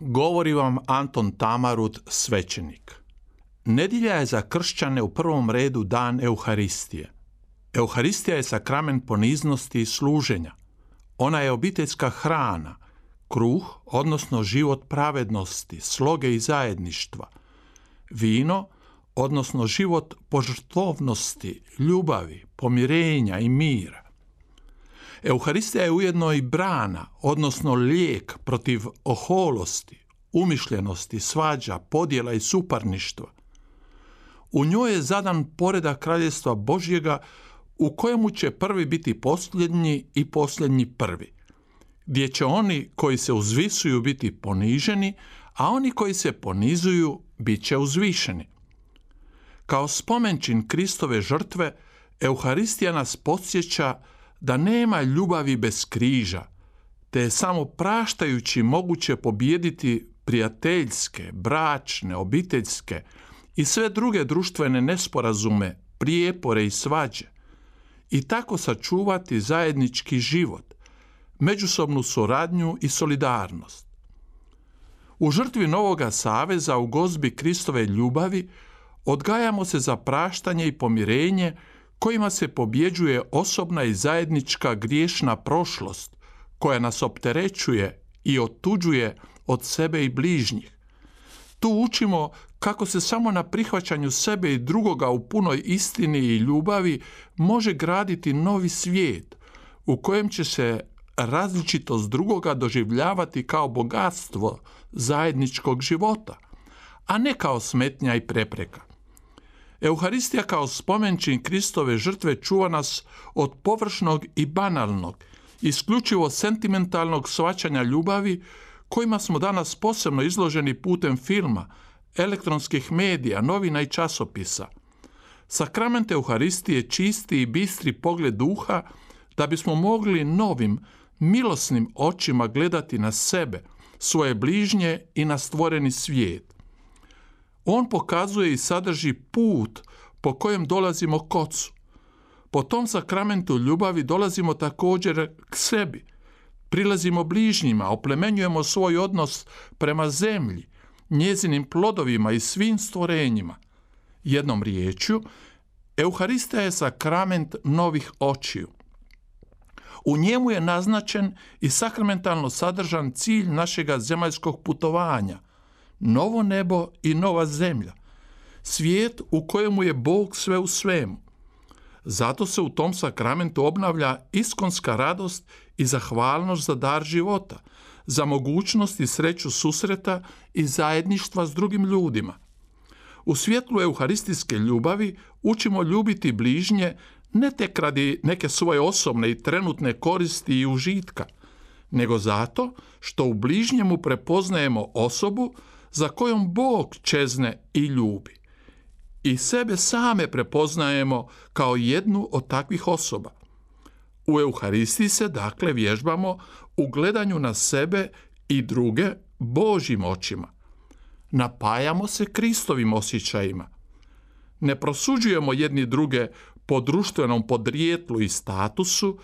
Govori vam Anton Tamarut, svećenik. Nedjelja je za kršćane u prvom redu dan Euharistije. Euharistija je sakrament poniznosti i služenja. Ona je obiteljska hrana, kruh, odnosno život pravednosti, sloge i zajedništva. Vino, odnosno život požrtvovnosti, ljubavi, pomirenja i mira. Euharistija je ujedno i brana, odnosno lijek protiv oholosti, umišljenosti, svađa, podjela i suparništva. U njoj je zadan poredak kraljestva Božjega u kojemu će prvi biti posljednji i posljednji prvi, gdje će oni koji se uzvisuju biti poniženi, a oni koji se ponizuju bit će uzvišeni. Kao spomenčin Kristove žrtve, Euharistija nas podsjeća da nema ljubavi bez križa, te je samo praštajući moguće pobijediti prijateljske, bračne, obiteljske i sve druge društvene nesporazume, prijepore i svađe i tako sačuvati zajednički život, međusobnu suradnju i solidarnost. U žrtvi Novoga Saveza u gozbi Kristove ljubavi odgajamo se za praštanje i pomirenje kojima se pobjeđuje osobna i zajednička griješna prošlost koja nas opterećuje i otuđuje od sebe i bližnjih. Tu učimo kako se samo na prihvaćanju sebe i drugoga u punoj istini i ljubavi može graditi novi svijet u kojem će se različitost drugoga doživljavati kao bogatstvo zajedničkog života, a ne kao smetnja i prepreka. Euharistija kao spomenčin Kristove žrtve čuva nas od površnog i banalnog, isključivo sentimentalnog svačanja ljubavi kojima smo danas posebno izloženi putem filma, elektronskih medija, novina i časopisa. Sakrament Euharistije čisti i bistri pogled duha da bismo mogli novim, milosnim očima gledati na sebe, svoje bližnje i na stvoreni svijet. On pokazuje i sadrži put po kojem dolazimo k ocu. Po tom sakramentu ljubavi dolazimo također k sebi. Prilazimo bližnjima, oplemenjujemo svoj odnos prema zemlji, njezinim plodovima i svim stvorenjima. Jednom riječju, Euharistija je sakrament novih očiju. U njemu je naznačen i sakramentalno sadržan cilj našega zemaljskog putovanja – novo nebo i nova zemlja, svijet u kojemu je Bog sve u svemu. Zato se u tom sakramentu obnavlja iskonska radost i zahvalnost za dar života, za mogućnost i sreću susreta i zajedništva s drugim ljudima. U svjetlu euharistijske ljubavi učimo ljubiti bližnje ne tek radi neke svoje osobne i trenutne koristi i užitka, nego zato što u bližnjemu prepoznajemo osobu za kojom Bog čezne i ljubi. I sebe same prepoznajemo kao jednu od takvih osoba. U Euharistiji se dakle vježbamo u gledanju na sebe i druge Božim očima. Napajamo se Kristovim osjećajima. Ne prosuđujemo jedni druge po društvenom podrijetlu i statusu,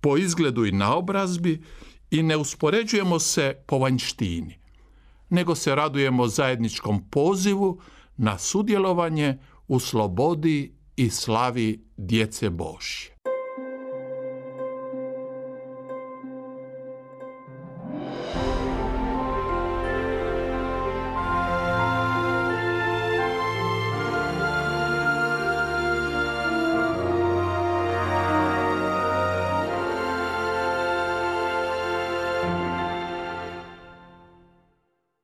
po izgledu i naobrazbi i ne uspoređujemo se po vanjštini nego se radujemo zajedničkom pozivu na sudjelovanje u slobodi i slavi djece Božje.